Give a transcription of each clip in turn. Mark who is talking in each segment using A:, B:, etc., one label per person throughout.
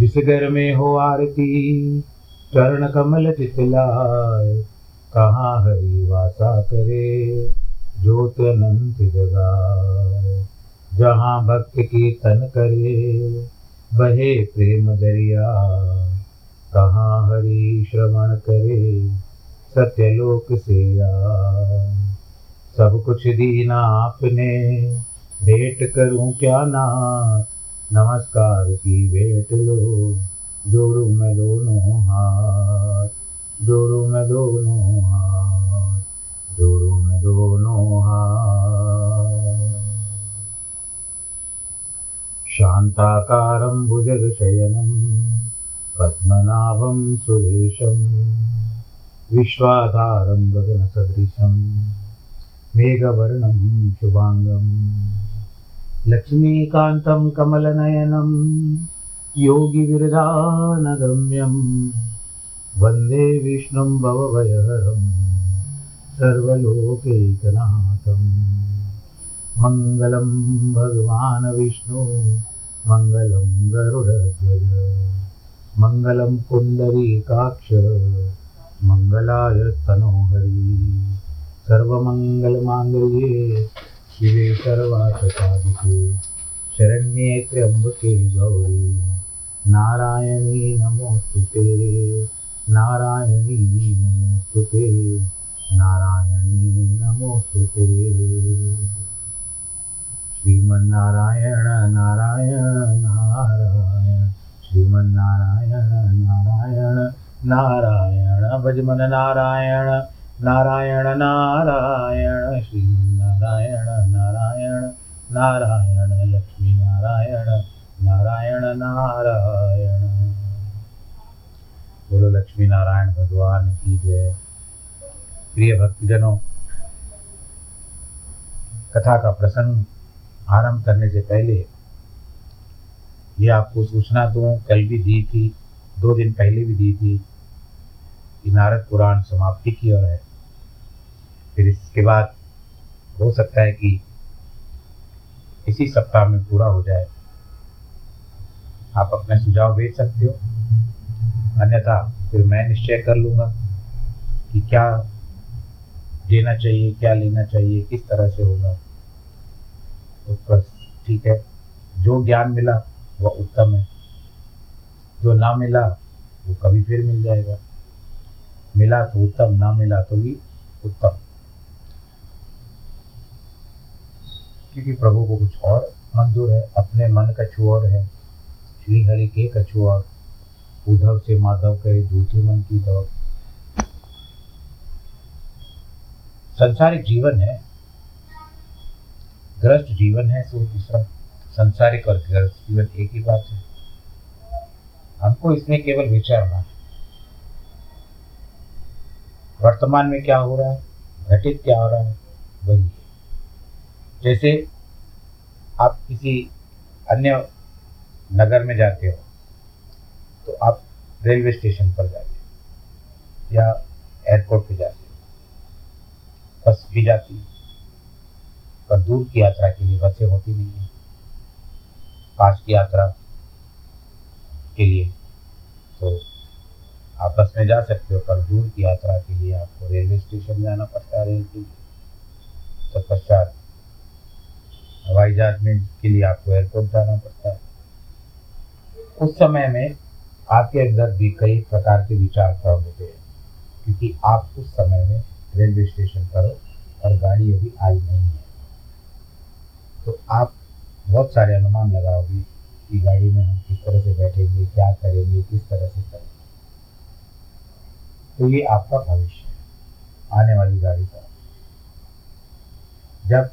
A: जिस घर में हो आरती, चरण कमल चितलाय कहाँ हरि वासा करे ज्योत अनंत जगाए। जहाँ भक्त कीर्तन करे, बहे प्रेम दरिया। कहाँ हरि श्रवण करे, सत्यलोक से सब कुछ दीना आपने, भेंट करूँ क्या नाथ नमस्कार की भेंट लो जोड़ू मैं दोनों हाथ जोड़ू मैं दोनों हाथ जोड़ू मैं दोनों हाथ। शान्ताकारं भुजगशयनं पद्मनाभं सुरेशं विश्वाधारं गगनसदृशं मेघवर्णं शुभाङ्गं लक्ष्मीकान्तं कमलनयनं योगिविरदानगम्यं वन्दे विष्णुं भवभयहरं सर्वलोकैकनाथम् मङ्गलं भगवान् विष्णु मङ्गलं गरुडध्वज मङ्गलं पुण्डरीकाक्ष मङ्गलाय स्तनोहरि सर्वमङ्गलमाङ्गल्ये शिवे सर्वार्थसाधिके शरण्ये त्र्यम्बके गौरी। नारायणी नमोऽस्तु ते नारायणी नमोऽस्तु ते नारायणी नमोऽस्तु ते श्रीमन्नारायण, नारायण नारायण, श्रीमन्नारायण, नारायण नारायण, भजमन नारायण नारायण नारायण श्रीमन्नारायण नारायण लक्ष्मी नारायण नारायण नारायण। बोलो लक्ष्मी नारायण भगवान की जय। प्रिय भक्तजनों, कथा का प्रसंग आरंभ करने से पहले ये आपको सूचना दूँ, कल भी दी थी, दो दिन पहले भी दी थी कि नारद पुराण समाप्ति की ओर है। फिर इसके बाद हो सकता है कि इसी सप्ताह में पूरा हो जाए। आप अपने सुझाव भेज सकते हो। अन्यथा फिर मैं निश्चय कर लूँगा कि क्या देना चाहिए, क्या लेना चाहिए, किस तरह से होगा। तो बस ठीक है। जो ज्ञान मिला, वह उत्तम है। जो ना मिला, वो कभी फिर मिल जाएगा। मिला तो उत्तम, ना मिला तो भी उत्तम। क्योंकि प्रभु को कुछ और मंजूर है, अपने मन का और है। श्री हरि के कछु और उद्धव से माधव कहे दूसरे मन की दौड़। संसारिक जीवन है। ग्रस्त जीवन है सो दूसरा संसारिक और ग्रस्त जीवन एक ही बात है। हमको इसमें केवल विचारना है। वर्तमान में क्या हो रहा है? घटित क्या हो रहा है? वही जैसे आप किसी अन्य नगर में जाते हो तो आप रेलवे स्टेशन पर जाते हो या एयरपोर्ट पे जाते हो। बस भी जाती है, पर दूर की यात्रा के लिए बसें होती नहीं है। पास की यात्रा के लिए तो आप बस में जा सकते हो, पर दूर की यात्रा के लिए आपको रेलवे स्टेशन जाना पड़ता है रेल के तत्पश्चात हवाई जहाज़ में के लिए आपको एयरपोर्ट जाना पड़ता है। उस समय में आपके अंदर भी कई प्रकार के विचार क्रम होते हैं, क्योंकि आप उस समय में रेलवे स्टेशन पर हो और गाड़ी अभी आई नहीं है। तो आप बहुत सारे अनुमान लगाओगे कि गाड़ी में हम किस तरह से बैठेंगे, क्या करेंगे, किस तरह से करेंगे। तो ये आपका भविष्य है, आने वाली गाड़ी का। जब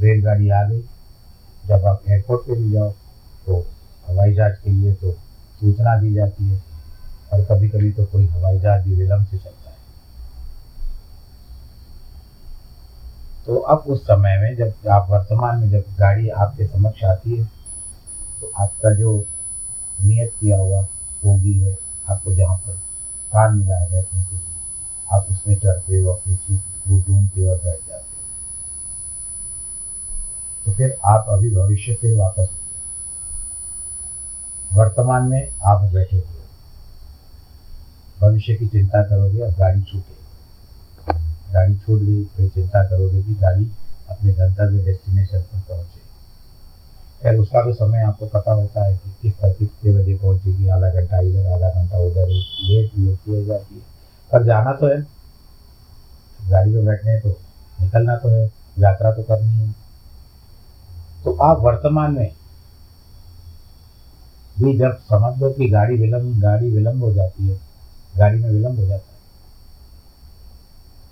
A: रेलगाड़ी आ गई जब आप एयरपोर्ट पे भी जाओ तो हवाई जहाज़ के लिए तो सूचना दी जाती है, और कभी कभी तो कोई हवाई जहाज़ भी विलम्ब से चलता है। तो अब उस समय में जब आप वर्तमान में जब गाड़ी आपके समक्ष आती है तो आपका जो नियत किया हुआ बोगी है, आपको जहाँ पर स्थान मिला है बैठने के लिए, आप उसमें चढ़ते हो अपनी सीट ढूंढते और बैठ जाते हो। फिर आप अभी भविष्य से वापस वर्तमान में आप बैठे हुए भविष्य की चिंता करोगे और गाड़ी छूटे गाड़ी छूट गई, फिर चिंता करोगे कि गाड़ी अपने गंतव्य डेस्टिनेशन पर पहुँचे। खैर, उसका तो समय आपको पता होता है कि किस तरह कितने बजे पहुंचेगी, आधा घंटा इधर, आधा घंटा उधर लेट भी होती है, जाती है। पर जाना तो है। गाड़ी में बैठने तो निकलना तो है, यात्रा तो करनी है। तो आप वर्तमान में भी जब समझ लो कि गाड़ी विलंब गाड़ी विलंब हो जाती है, गाड़ी में विलंब हो जाता है,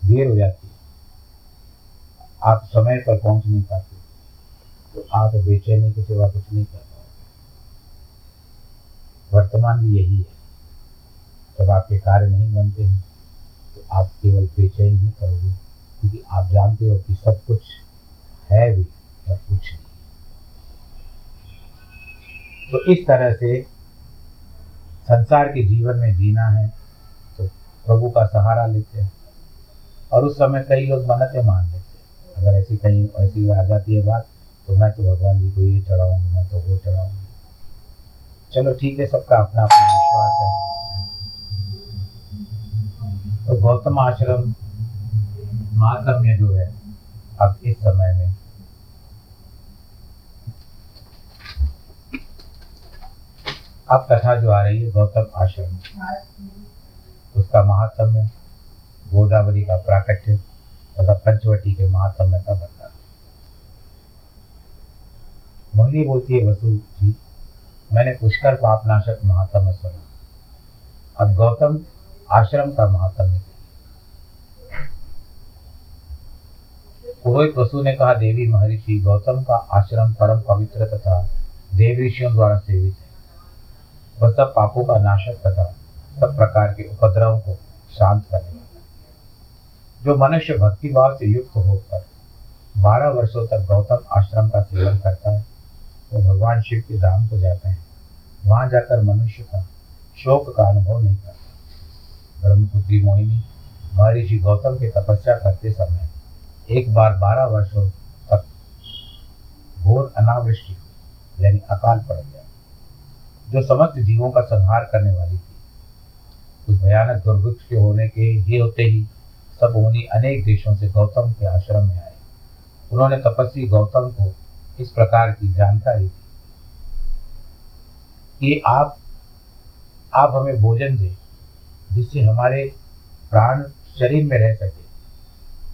A: देर हो जाती है, आप समय पर पहुँच नहीं पाते तो आप बेचैनी के सिवा कुछ नहीं कर पाओगे। वर्तमान भी यही है। जब आपके कार्य नहीं बनते हैं तो आप केवल बेचैन ही करोगे, क्योंकि आप जानते हो कि सब कुछ है भी और कुछ नहीं। तो इस तरह से संसार के जीवन में जीना है तो प्रभु का सहारा लेते हैं। और उस समय कई लोग मन्नतें मान लेते हैं। अगर ऐसी कहीं, ऐसी आ जाती है बात तो मैं तो भगवान जी को ये चढ़ाऊँगी, मैं तो वो चढ़ाऊँगी। चलो ठीक है, सबका अपना अपना विश्वास है। तो गौतम आश्रम, महात्म्य जो है, अब इस समय में अब कथा जो आ रही है, गौतम आश्रम। उसका महात्म्य, गोदावरी का प्राकट्य तथा पंचवटी के महात्म्य का बता मोहिनी बोलती है, वसु जी, मैंने पुष्कर पापनाशक महात्म्य सुना। अब गौतम आश्रम का महात्म्य पुरोहित वसु ने कहा, देवी महर्षि, गौतम का आश्रम परम पवित्र तथा देव ऋषियों द्वारा सेवित है। वह सब पापों का नाशक तथा सब प्रकार के उपद्रव को शांत करने वाला जो मनुष्य भक्ति भाव से युक्त होकर बारह वर्षों तक गौतम आश्रम का सेवन करता है वो तो भगवान शिव के धाम को जाता है। वहाँ जाकर मनुष्य का शोक का अनुभव नहीं करता। ब्रह्मपुत्री मोहिनी, महर्षि गौतम की तपस्या करते समय एक बार बारह वर्षों तक घोर अनावृष्टि, यानी अकाल पड़ गया। जो समस्त जीवों का संहार करने वाली थी। उस भयानक दुर्भिक्ष के होने के ही होते ही सब मुनि अनेक देशों से गौतम के आश्रम में आए। उन्होंने तपस्वी गौतम को इस प्रकार की जानकारी दी। कि आप आप हमें भोजन दें, जिससे हमारे प्राण शरीर में रह सके।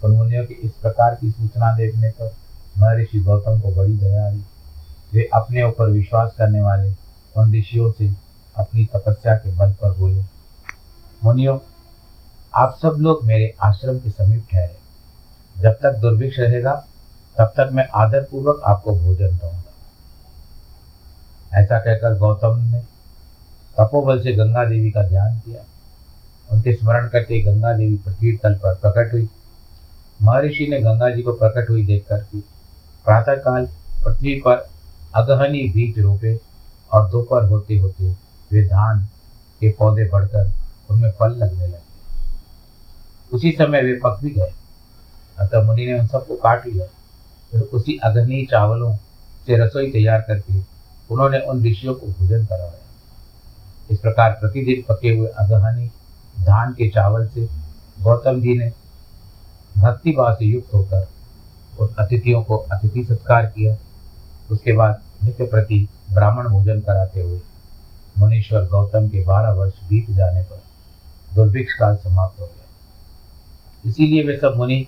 A: उन मुनियों की इस प्रकार की सूचना देखने पर महर्षि गौतम को बड़ी दया आई। वे अपने ऊपर विश्वास करने वाले ऋषियों से अपनी तपस्या के बल पर बोले। मुनियों, आप सब लोग मेरे आश्रम के समीप ठहरे। जब तक दुर्भिक्ष रहेगा, तब तक मैं आदर पूर्वक आपको भोजन दूँगा। ऐसा कहकर गौतम ने तपोबल से गंगा देवी का ध्यान किया। उनके स्मरण करके गंगा देवी पृथ्वी तल पर प्रकट हुई। महर्षि ने गंगा जी को प्रकट हुई देखकर की प्रातःकाल पृथ्वी पर अगहनी बीज रोपे। और दोपहर होते होते वे धान के पौधे बढ़कर उनमें फल लगने लगे। उसी समय वे पक भी गए। अतः मुनि ने उन सबको काट लिया। फिर उसी अग्नि चावलों से रसोई तैयार करके उन्होंने उन ऋषियों को भोजन करवाया इस प्रकार प्रतिदिन पके हुए अगहनी धान के चावल से गौतम जी ने भक्तिभाव से युक्त होकर उन अतिथियों को अतिथि सत्कार किया। उसके बाद नित्य प्रति ब्राह्मण भोजन कराते हुए मुनीश्वर गौतम के बारह वर्ष बीत जाने पर दुर्भिक्ष काल समाप्त हो गया। इसीलिए वे सब मुनि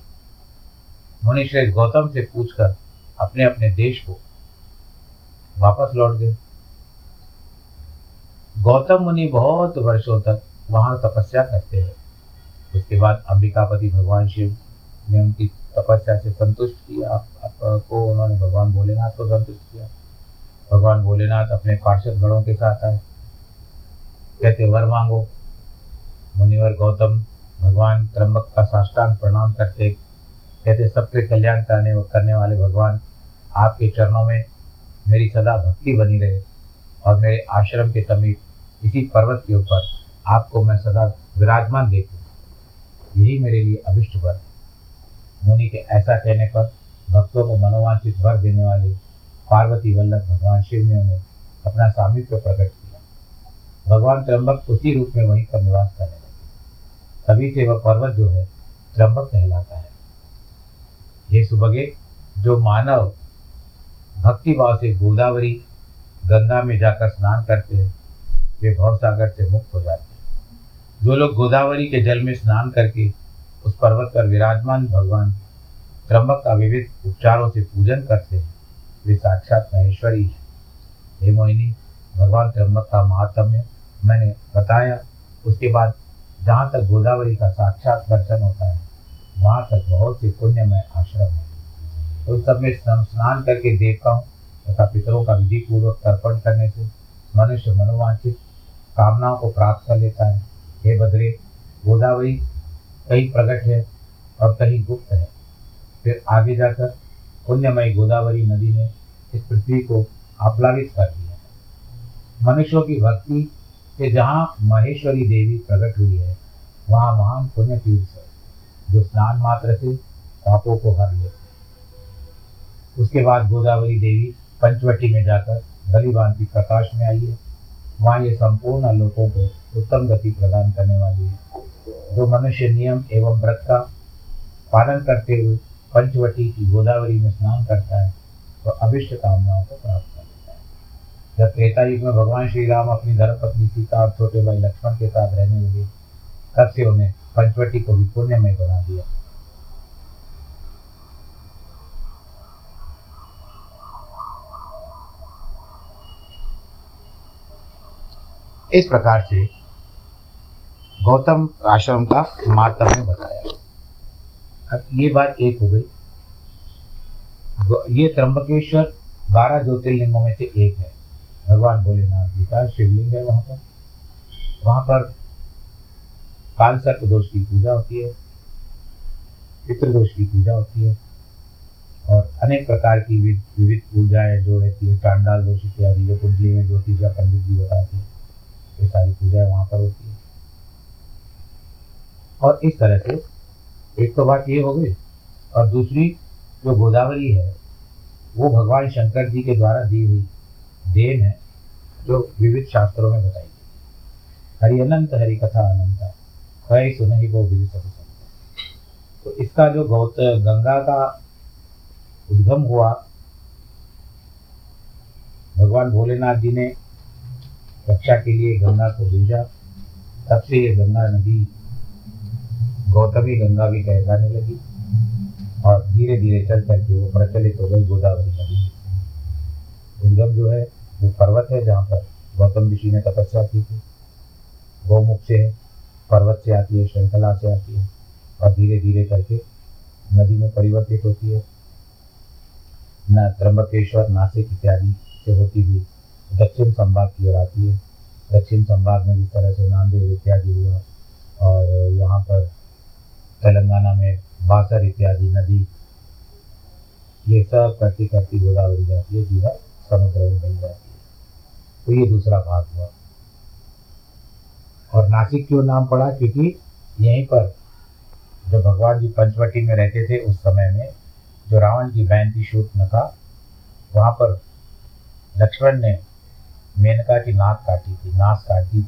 A: मुनिश्रेष्ठ गौतम से पूछकर अपने अपने देश को वापस लौट गए। गौतम मुनि बहुत वर्षों तक वहाँ तपस्या करते हैं उसके बाद अंबिकापति भगवान शिव ने उनकी तपस्या से संतुष्ट किया। आपको उन्होंने भगवान भोलेनाथ को संतुष्ट किया। भगवान भोलेनाथ अपने पार्षद गणों के साथ आए। कहते, वर मांगो। मुनिवर गौतम भगवान त्रम्बक का साष्टांग प्रणाम करते, कहते, सबके कल्याण करने करने वाले भगवान, आपके चरणों में मेरी सदा भक्ति बनी रहे और मेरे आश्रम के समीप इसी पर्वत के ऊपर आपको मैं सदा विराजमान देखूँ। यही मेरे लिए अभिष्ट वर मुनि के ऐसा कहने पर भक्तों को मनोवांछित वर देने वाले पार्वती, वल्लभ, भगवान शिव ने उन्हें अपना सामिप्य प्रकट किया। भगवान त्र्यंबक उसी रूप में वहीं पर निवास करने लगे। तभी से वह पर्वत जो है, त्र्यंबक कहलाता है। ये सुबगे जो मानव भक्ति भाव से गोदावरी गंगा में जाकर स्नान करते हैं, वे भवसागर से मुक्त हो जाते हैं। जो लोग गोदावरी के जल में स्नान करके उस पर्वत पर विराजमान भगवान त्रम्बक का विविध उपचारों से पूजन करते हैं वे साक्षात महेश्वरी है। हे मोहिनी, भगवान त्रम्बक का महात्म्य मैंने बताया। उसके बाद जहाँ तक गोदावरी का साक्षात दर्शन होता है, वहाँ तक बहुत से पुण्यमय आश्रम है। उन सब में स्नान करके देवताओं तथा पितरों का विधि पूर्वक तर्पण करने से मनुष्य मनोवांछित कामनाओं को प्राप्त कर लेता है। हे बद्रे, गोदावरी कहीं प्रकट है और कहीं गुप्त है। फिर आगे जाकर पुण्यमयी गोदावरी नदी ने इस पृथ्वी को आप्लावित कर दिया है। मनुष्यों की भक्ति से जहाँ महेश्वरी देवी प्रकट हुई है, वहाँ महान पुण्य तीर्थ है, जो स्नान मात्र से पापों को हर लेते हैं। उसके बाद गोदावरी देवी पंचवटी में जाकर बलिबान की प्रकाश में आई है। वहाँ ये संपूर्ण लोगों को उत्तम गति प्रदान करने वाली है। जो मनुष्य नियम एवं व्रत का पालन करते हुए पंचवटी की गोदावरी में स्नान करता है तो अभिष्ट कामनाओं को प्राप्त कर लेता है। जब त्रेता युग में भगवान श्री राम अपनी धर्मपत्नी सीता और छोटे भाई लक्ष्मण के साथ रहने लगे, तब से उन्हें पंचवटी को भी पुण्यमय बना दिया। इस प्रकार से गौतम आश्रम का मातम में बताया। अब ये बात एक हो गई। ये त्र्यंबकेश्वर बारह ज्योतिर्लिंगों में से एक है। भगवान भोलेनाथ जी का शिवलिंग है वहाँ पर। वहाँ पर काल सर्प दोष की पूजा होती है, पितृदोष की पूजा होती है, और अनेक प्रकार की विविध पूजाएँ जो रहती है चांडाल दोष इत्यादि जो कुंडली में ज्योतिष या पंडित जी बताते हैं, ये सारी पूजाएँ वहाँ पर होती है। और इस तरह से एक तो बात ये हो गई, और दूसरी जो गोदावरी है, वो भगवान शंकर जी के द्वारा दी हुई देन है, जो विविध शास्त्रों में बताई गई हरि अनंत, हरि कथा अनंत है सुन ही वो विधि सब तो इसका जो गौत गंगा का उद्गम हुआ, भगवान भोलेनाथ जी ने रक्षा के लिए गंगा को भेजा। तब से ये गंगा नदी गौतमी गंगा भी कहलाने लगी। और धीरे धीरे चल करके वो प्रचलित हो गई गोदावरी नदी। उद्गम जो है, वो पर्वत है जहाँ पर गौतम ऋषि ने तपस्या की थी। गौमुख से है, पर्वत से आती है, श्रृंखला से आती है और धीरे धीरे करके नदी में परिवर्तित होती है। न त्र्यंबकेश्वर नासिक इत्यादि से होती हुई दक्षिण संभाग की ओर आती है। दक्षिण संभाग में जिस तरह से नांदेड़ इत्यादि हुआ और यहाँ पर तेलंगाना में बासर इत्यादि, नदी, ये सब करती करती गोदावरी जाती है सीधा समुद्र में बन जाती है। तो ये दूसरा भाग हुआ। और नासिक क्यों नाम पड़ा? क्योंकि यहीं पर जो भगवान जी पंचवटी में रहते थे, उस समय में जो रावण की बहन थी शूट नका वहाँ पर लक्ष्मण ने मेनका की नाक काटी थी नाक काट थी।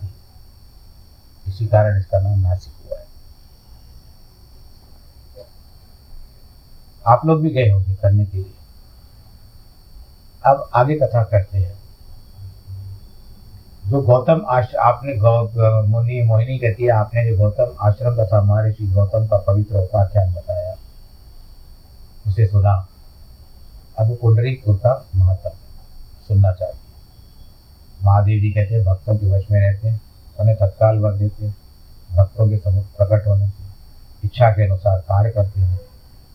A: इसी कारण इसका नाम नासिक हुआ है। आप लोग भी गए होंगे करने के लिए। अब आगे कथा करते हैं। जो गौतम आश, आपने गौ मुनि, मोहिनी कहती है, आपने जो गौतम आश्रम तथा महर्षि गौतम का पवित्र उपाख्यान बताया, उसे सुना। अब पुंडरी का महत्व सुनना चाहिए। महादेव जी कहते हैं, भक्तों के वश में रहते हैं, उन्हें तत्काल वर देते हैं, भक्तों के समुख प्रकट होने से इच्छा के अनुसार कार्य करते हैं।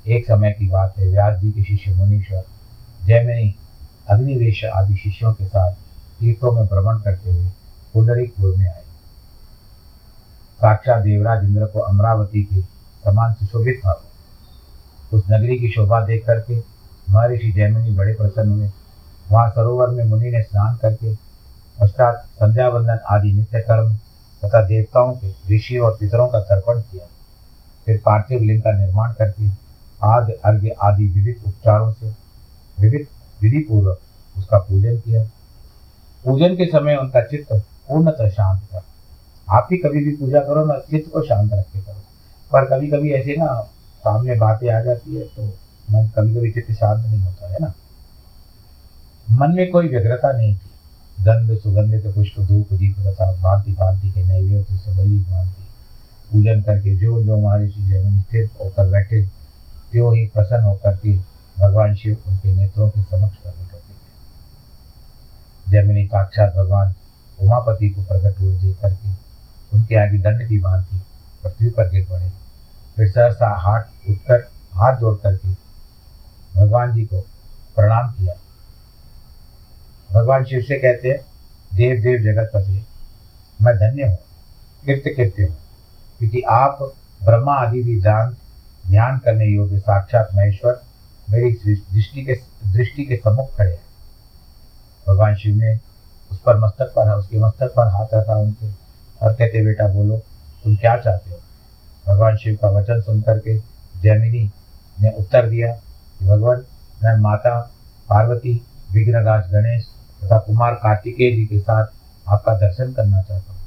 A: एक समय की बात है, व्यास जी के शिष्य मुनीश्वर जयमिनी अग्निवेश आदि शिष्यों के साथ तीर्थों में भ्रमण करते हुए पुंडरिकपुर में आए। साक्षात देवराज इंद्र को अमरावती के समान सुशोभित था। उस नगरी की शोभा देख करके महर्षि जैमिनी बड़े प्रसन्न हुए। वहाँ सरोवर में मुनि ने स्नान करके पश्चात संध्या वंदन आदि नित्य कर्म तथा देवताओं के ऋषि और पितरों का तर्पण किया। फिर पार्थिव लिंग का निर्माण करके आदि, अर्घ्य आदि विविध उपचारों से, विविध विधि पूर्वक उसका पूजन किया। पूजन के समय उनका चित्त पूर्णतः शांत था। आप भी कभी भी पूजा करो ना, चित्त को शांत रख करो। पर कभी कभी ऐसे ना, सामने बातें आ जाती है तो मन कभी कभी चित्त शांत नहीं होता, है ना? मन में कोई व्यग्रता नहीं थी। गंध सुगंधित पुष्प, धूप, दीप तथा भांति भांति के नैवेद्य से बलि, भांति। पूजन करके जो जो महर्षि ज़मीन स्थिर होकर बैठे त्यों ही प्रसन्न होकर के भगवान शिव उनके नेत्रों के समक्ष प्रकट होते थे जमिनी साक्षात भगवान उमापति को प्रकट हुए देख करके उनके आगे दंड की भांति पृथ्वी पर गिर पड़े। फिर सहसा हाथ उठकर, हाथ जोड़ करके भगवान जी को प्रणाम किया। भगवान शिव से कहते हैं, देव देव जगत पति, मैं धन्य हूँ कृत्य कृत्य हूँ, क्योंकि आप ब्रह्मा आदि भी ध्यान करने योग्य साक्षात महेश्वर मेरी दृष्टि के दृष्टि के सम्मुख खड़े हैं। भगवान शिव ने उस पर मस्तक पर उसके मस्तक पर हाथ रखा उनके। और कहते, बेटा, बोलो, तुम क्या चाहते हो? भगवान शिव का वचन सुन करके जैमिनी ने उत्तर दिया कि, भगवान, मैं माता पार्वती, विघ्नराज गणेश तथा कुमार कार्तिकेय जी के साथ आपका दर्शन करना चाहता हूँ।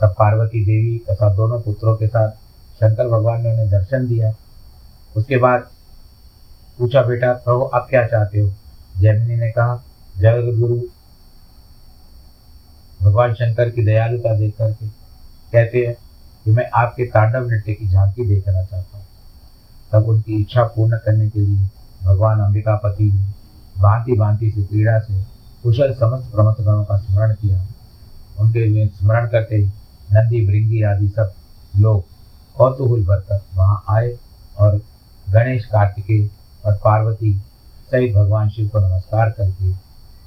A: तब पार्वती देवी तथा दोनों पुत्रों के साथ शंकर भगवान ने उन्हें दर्शन दिया उसके बाद पूछा, बेटा, प्रभु, आप क्या चाहते हो? जैमिनी ने कहा, जगत गुरु। भगवान शंकर की दयालुता देख करके कहते हैं कि मैं आपके तांडव नृत्य की झांकी देखना चाहता हूँ। तब उनकी इच्छा पूर्ण करने के लिए भगवान अंबिकापति ने भांति भांति से पीड़ा से कुशल समस्त प्रमथगणों का स्मरण किया। उनके लिए स्मरण करते ही नंदी भृंगी आदि सब लोग कौतूहल भरकर वहाँ आए और गणेश कार्तिकेय और पार्वती सहित भगवान शिव को नमस्कार करके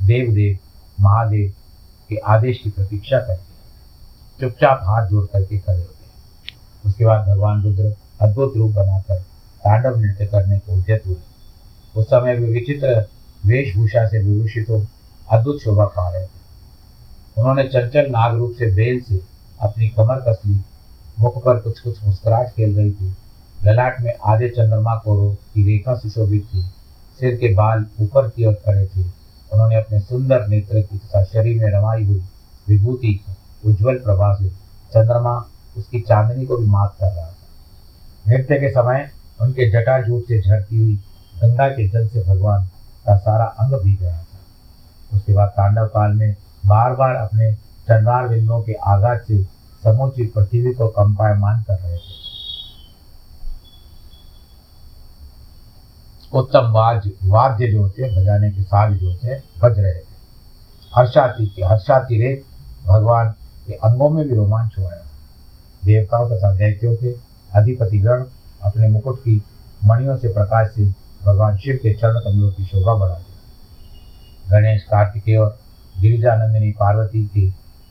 A: देव देव महादेव के आदेश की प्रतीक्षा करके चुपचाप हाथ जोड़ करके खड़े हो। गए उसके बाद भगवान रुद्र अद्भुत रूप बनाकर तांडव नृत्य करने को उद्यत हुए। उस समय वे विचित्र वेशभूषा से विभूषित हो अद्भुत शोभा पा रहे थे। उन्होंने चंचल नाग रूप से बेल से अपनी कमर कस ली मुख पर कुछ कुछ मुस्कुराहट खेल रही थी। ललाट में आधे चंद्रमा कोरो की रेखा सुशोभित थी। सिर के बाल ऊपर की ओर खड़े थे। उन्होंने अपने सुंदर नेत्र की तथा शरीर में रमाई हुई विभूति उज्जवल प्रभा से चंद्रमा उसकी चांदनी को भी मात कर रहा था। नृत्य के समय उनके जटाजूट से झड़ती हुई गंगा के जल से भगवान का सारा अंग भी गया था। उसके बाद तांडव काल में बार बार अपने चंद्रार बिंदुओं के आघात से समूची पृथ्वी को कंपायमान कर रहे थे। उत्तम वाज वाद्य जो होते हैं, बजाने के साज जो होते हैं, बज रहे थे हर्षाती के हर्षाति रे, भगवान के अंगों में भी रोमांच हो। रहा देवताओं तथा दैत्यों के अधिपतिगण अपने मुकुट की मणियों से प्रकाश से भगवान शिव के चरण कमलों की शोभा बढ़ा दी गणेश, कार्तिकेय और गिरिजानंदिनी, पार्वती के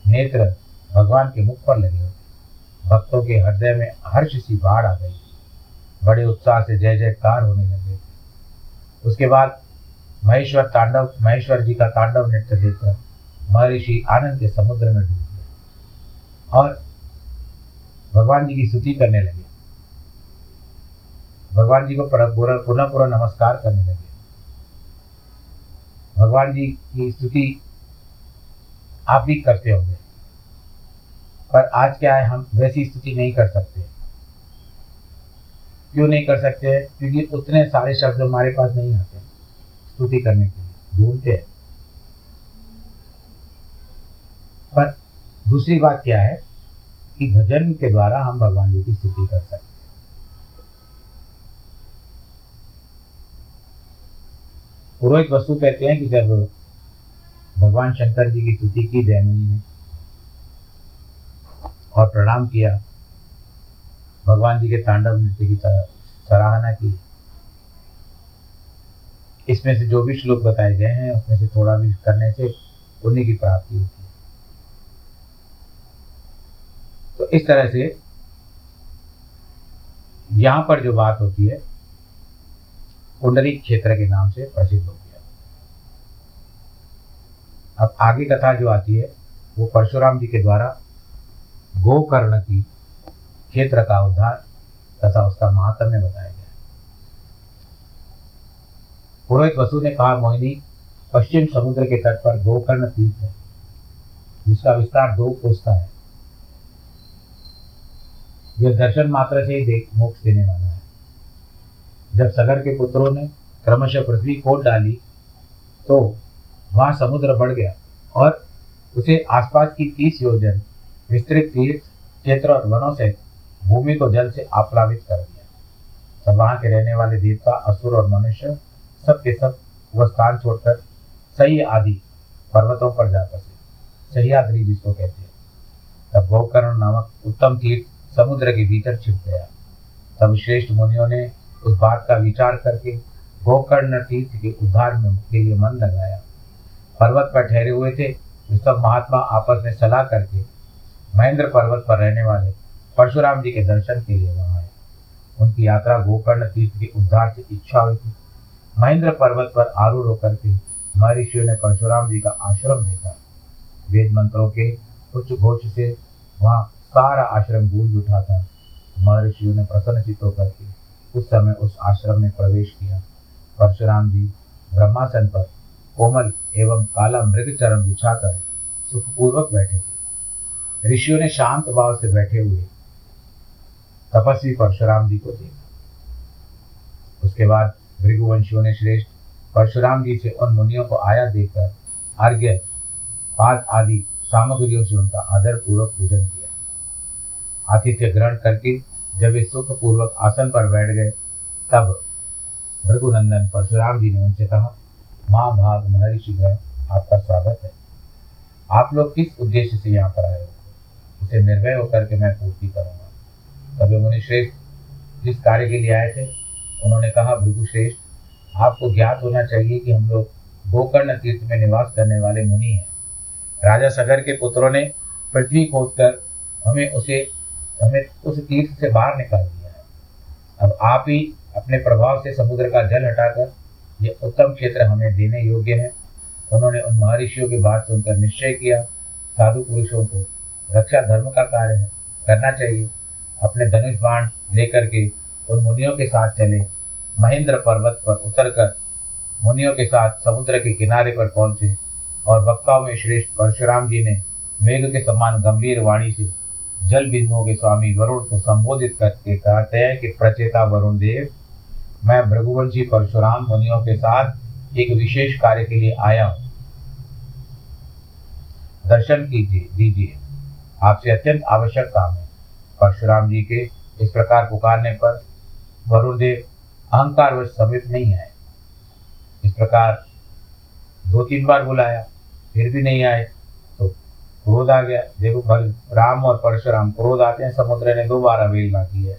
A: नेत्र भगवान के मुख पर लगे होते भक्तों के हृदय में हर्ष सी बाढ़ आ गई। बड़े उत्साह से जय जयकार होने लगे। उसके बाद महेश्वर तांडव, महेश्वर जी का तांडव नृत्य देखकर महर्षि आनंद के समुद्र में डूब गए और भगवान जी की स्तुति करने लगे। भगवान जी को पुनः पुनः नमस्कार करने लगे। भगवान जी की स्तुति आप भी करते होंगे, पर आज क्या है, हम वैसी स्तुति नहीं कर सकते। क्यों नहीं कर सकते? क्योंकि उतने सारे शब्द हमारे पास नहीं आते स्तुति करने के लिए। ढूंढते हैं। पर दूसरी बात क्या है कि भजन के द्वारा हम भगवान जी की स्तुति कर सकते हैं। पुरोहित वस्तु कहते हैं कि जब भगवान शंकर जी की स्तुति की, जयमिनी ने और प्रणाम किया भगवान जी के तांडव नृत्य की सराहना की। इसमें से जो भी श्लोक बताए गए हैं, उसमें से थोड़ा भी करने से पुण्य की प्राप्ति होती है। तो इस तरह से यहाँ पर जो बात होती है, कुंडली क्षेत्र के नाम से प्रसिद्ध हो गया। अब आगे कथा जो आती है, वो परशुराम जी के द्वारा गोकर्ण की क्षेत्र का उद्धार तथा उसका महात्म्य बताया गया। पुरोहित वसु ने कहा, मोहिनी, पश्चिम समुद्र के तट पर गोकर्ण तीर्थ है, जिसका विस्तार दो कोस्ता है। यह दर्शन मात्र से ही देख मोक्ष देने वाला है। जब सगर के पुत्रों ने क्रमशः पृथ्वी खोल डाली तो वहाँ समुद्र बढ़ गया और उसे आसपास की तीस योजन, विस्तृत तीर्थ क्षेत्र और वनों से भूमि को जल से आप्लावित कर दिया। तब वहाँ के रहने वाले देवता, असुर और मनुष्य सब के सब वह स्थान छोड़कर सही आदि पर्वतों पर जा बसे सह्याद्री जिसको कहते हैं। तब गोकर्ण नामक उत्तम तीर्थ समुद्र के भीतर छिप गया। तब श्रेष्ठ मुनियों ने उस बात का विचार करके गोकर्ण तीर्थ के उद्धार में के लिए मन लगाया। पर्वत पर ठहरे हुए थे सब महात्मा आपस में सलाह करके महेंद्र पर्वत पर रहने वाले परशुराम जी के दर्शन के लिए वहाँ आए। उनकी यात्रा गोकर्ण तीर्थ के उद्धार से इच्छा हुई थी। महेंद्र पर्वत पर आरूढ़ होकर के महर्षियों ने परशुराम जी का आश्रम देखा। वेद मंत्रों के उच्च घोष से वहाँ सारा आश्रम गूंज उठा था। महर्षियों ने प्रसन्न चित्त होकर के उस समय उस आश्रम में प्रवेश किया। परशुराम जी ब्रह्मासन पर कोमल एवं काला मृग चरम बिछाकर सुखपूर्वक बैठे थे। ऋषियों ने शांत भाव से बैठे हुए तपस्वी परशुराम जी को देखा उसके बाद भृगुवंशियों ने श्रेष्ठ परशुराम जी से उन मुनियों को आया देखकर अर्घ्य पाद आदि सामग्रियों से उनका आदर पूर्वक पूजन किया। आतिथ्य ग्रहण करके जब वे सुख पूर्वक आसन पर बैठ गए, तब भृगुनंदन परशुराम जी ने उनसे कहा, माँ भाग महर्षि गए आपका स्वागत है। आप लोग किस उद्देश्य से यहाँ पर आए हो? उसे निर्भय होकर के मैं पूर्ति करूँगा। श्रेष्ठ जिस कार्य के लिए आए थे, उन्होंने कहा भृगुश्रेष्ठ आपको ज्ञात होना चाहिए कि हम लोग गोकर्ण तीर्थ में निवास करने वाले मुनि हैं। राजा सगर के पुत्रों ने पृथ्वी खोदकर हमें उसे, हमें उस तीर्थ से बाहर निकाल दिया है। अब आप ही अपने प्रभाव से समुद्र का जल हटाकर ये उत्तम क्षेत्र हमें देने योग्य है। उन्होंने उन महर्षियों की बात सुनकर निश्चय किया, साधु पुरुषों को रक्षा धर्म का कार्य है करना चाहिए। अपने धनुष बाण लेकर के उन मुनियों के साथ चले। महेंद्र पर्वत पर उतरकर मुनियों के साथ समुद्र के किनारे पर पहुँचे और वक्ताओं में श्रेष्ठ परशुराम जी ने मेघ के समान गंभीर वाणी से जल बिंदुओं के स्वामी वरुण को संबोधित करके कहते हैं कि प्रचेता वरुण देव, मैं भृगुवंशी परशुराम मुनियों के साथ एक विशेष कार्य के लिए आया हूँ। दर्शन कीजिए, दीजिए। आपसे अत्यंत आवश्यक काम है। परशुराम जी के इस प्रकार पुकारने पर वरुणदेव अहंकार वश समीप नहीं आए। इस प्रकार दो तीन बार बुलाया, फिर भी नहीं आए तो क्रोध आ गया। देखो, भल, राम और परशुराम क्रोध आते हैं, समुद्र ने दो बार अवेलना की है।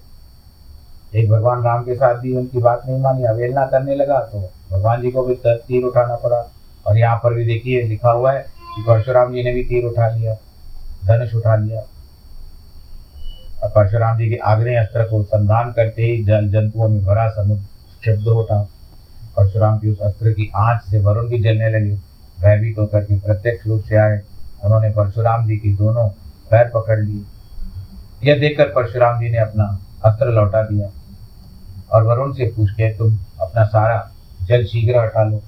A: एक भगवान राम के साथ भी उनकी बात नहीं मानी अवेलना करने लगा तो भगवान जी को भी तीर उठाना पड़ा। और यहाँ पर भी देखिए, लिखा हुआ है कि परशुराम जी ने भी तीर उठा लिया, धनुष उठा लिया। परशुराम जी के आग्नेय अस्त्र को संधान करते ही जल जंतुओं में भरा समुद्र शब्द होता परशुराम की उस अस्त्र की आँच से वरुण भी जलने लगे। भयभीत होकर के प्रत्यक्ष रूप से आए। उन्होंने परशुराम जी की दोनों पैर पकड़ लिए। यह देखकर परशुराम जी ने अपना अस्त्र लौटा दिया और वरुण से पूछ के, तुम अपना सारा जल शीघ्र हटा लो।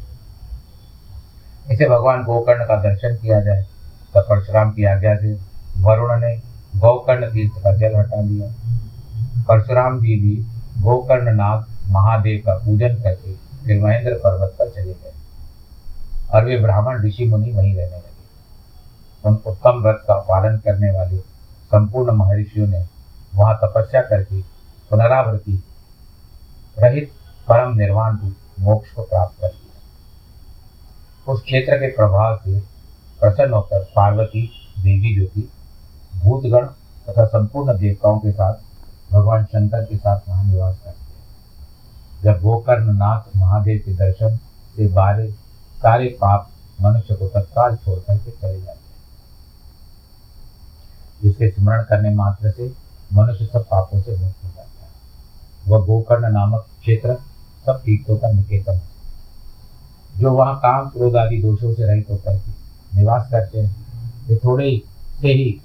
A: इसे भगवान गोकर्ण का दर्शन किया जाए। तब परशुराम की आज्ञा से वरुण ने गोकर्ण तीर्थ का जल हटा लिया परशुराम जी भी गोकर्ण नाग महादेव का पूजन करके फिर महेंद्र पर्वत पर चले गए। और वे ब्राह्मण ऋषि मुनि वहीं रहने लगे। उन उत्तम व्रत का पालन करने वाले संपूर्ण महर्षियों ने वहाँ तपस्या करके पुनरावृत्ति रहित परम निर्वाण रूप मोक्ष को प्राप्त कर लिया। उस क्षेत्र के प्रभाव से प्रसन्न होकर पार्वती देवी जो थी भूतगण तथा संपूर्ण देवताओं के साथ भगवान शंकर के साथ वहाँ निवास करते हैं। जब गोकर्ण नाथ महादेव के दर्शन से बारे सारे पाप मनुष्य को तत्काल छोड़ करके चले जाते हैं। जिसके स्मरण करने मात्र से मनुष्य सब पापों से मुक्त हो जाता है। वह गोकर्ण नामक क्षेत्र सब तीर्थों का निकेतन है। जो वहाँ काम क्रोध आदि दोषों से रहित होकर के निवास करते हैं, वे थोड़े से ही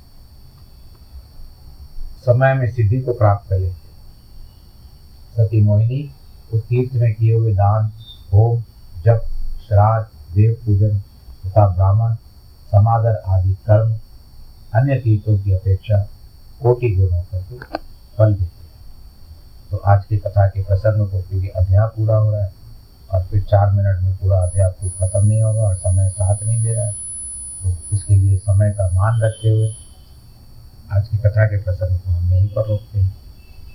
A: समय में सिद्धि को प्राप्त कर लेते सती मोहिनी उस तीर्थ में किए हुए दान होम जप, श्राद्ध, देव पूजन तथा ब्राह्मण, समादर आदि कर्म, अन्य तीर्थों की अपेक्षा कोटि गुणों करके फल देते हैं। तो आज की कथा के प्रसंग को क्योंकि अध्याय पूरा हो रहा है और फिर चार मिनट में पूरा अध्याय खत्म नहीं होगा और समय साथ नहीं दे रहा है तो इसके लिए समय का मान रखते हुए आज की कथा के प्रसंग को हम यहीं पर रोकते हैं।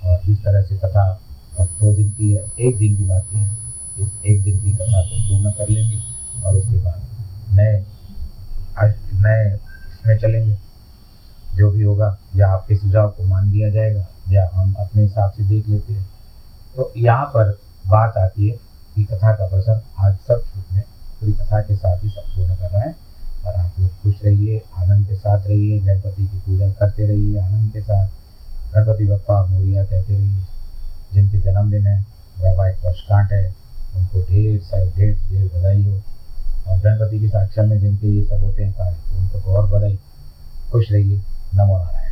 A: और जिस तरह से कथा अब दो दिन की है, एक दिन की बाकी है, इस एक दिन की कथा को पूर्ण कर लेंगे और उसके बाद नए नए इसमें चलेंगे। जो भी होगा, या आपके सुझाव को मान लिया जाएगा, या हम अपने हिसाब से देख लेते हैं। तो यहाँ पर बात आती है कि कथा का प्रसंग आज सब छूट में पूरी कथा के साथ ही संपूर्ण कर रहे हैं। और आप लोग खुश रहिए, आनंद के साथ रहिए, गणपति की पूजा करते रहिए, आनंद के साथ। गणपति बप्पा मोरिया कहते रहिए, जिनके जन्मदिन है वैवाहिक वर्षकांठ है, उनको ढेर सारी, ढेर ढेर बधाई हो। और गणपति की साक्षा में जिनके ये सब होते हैं कार्य, उनको तो और बधाई। खुश रहिए, नमो नारायण।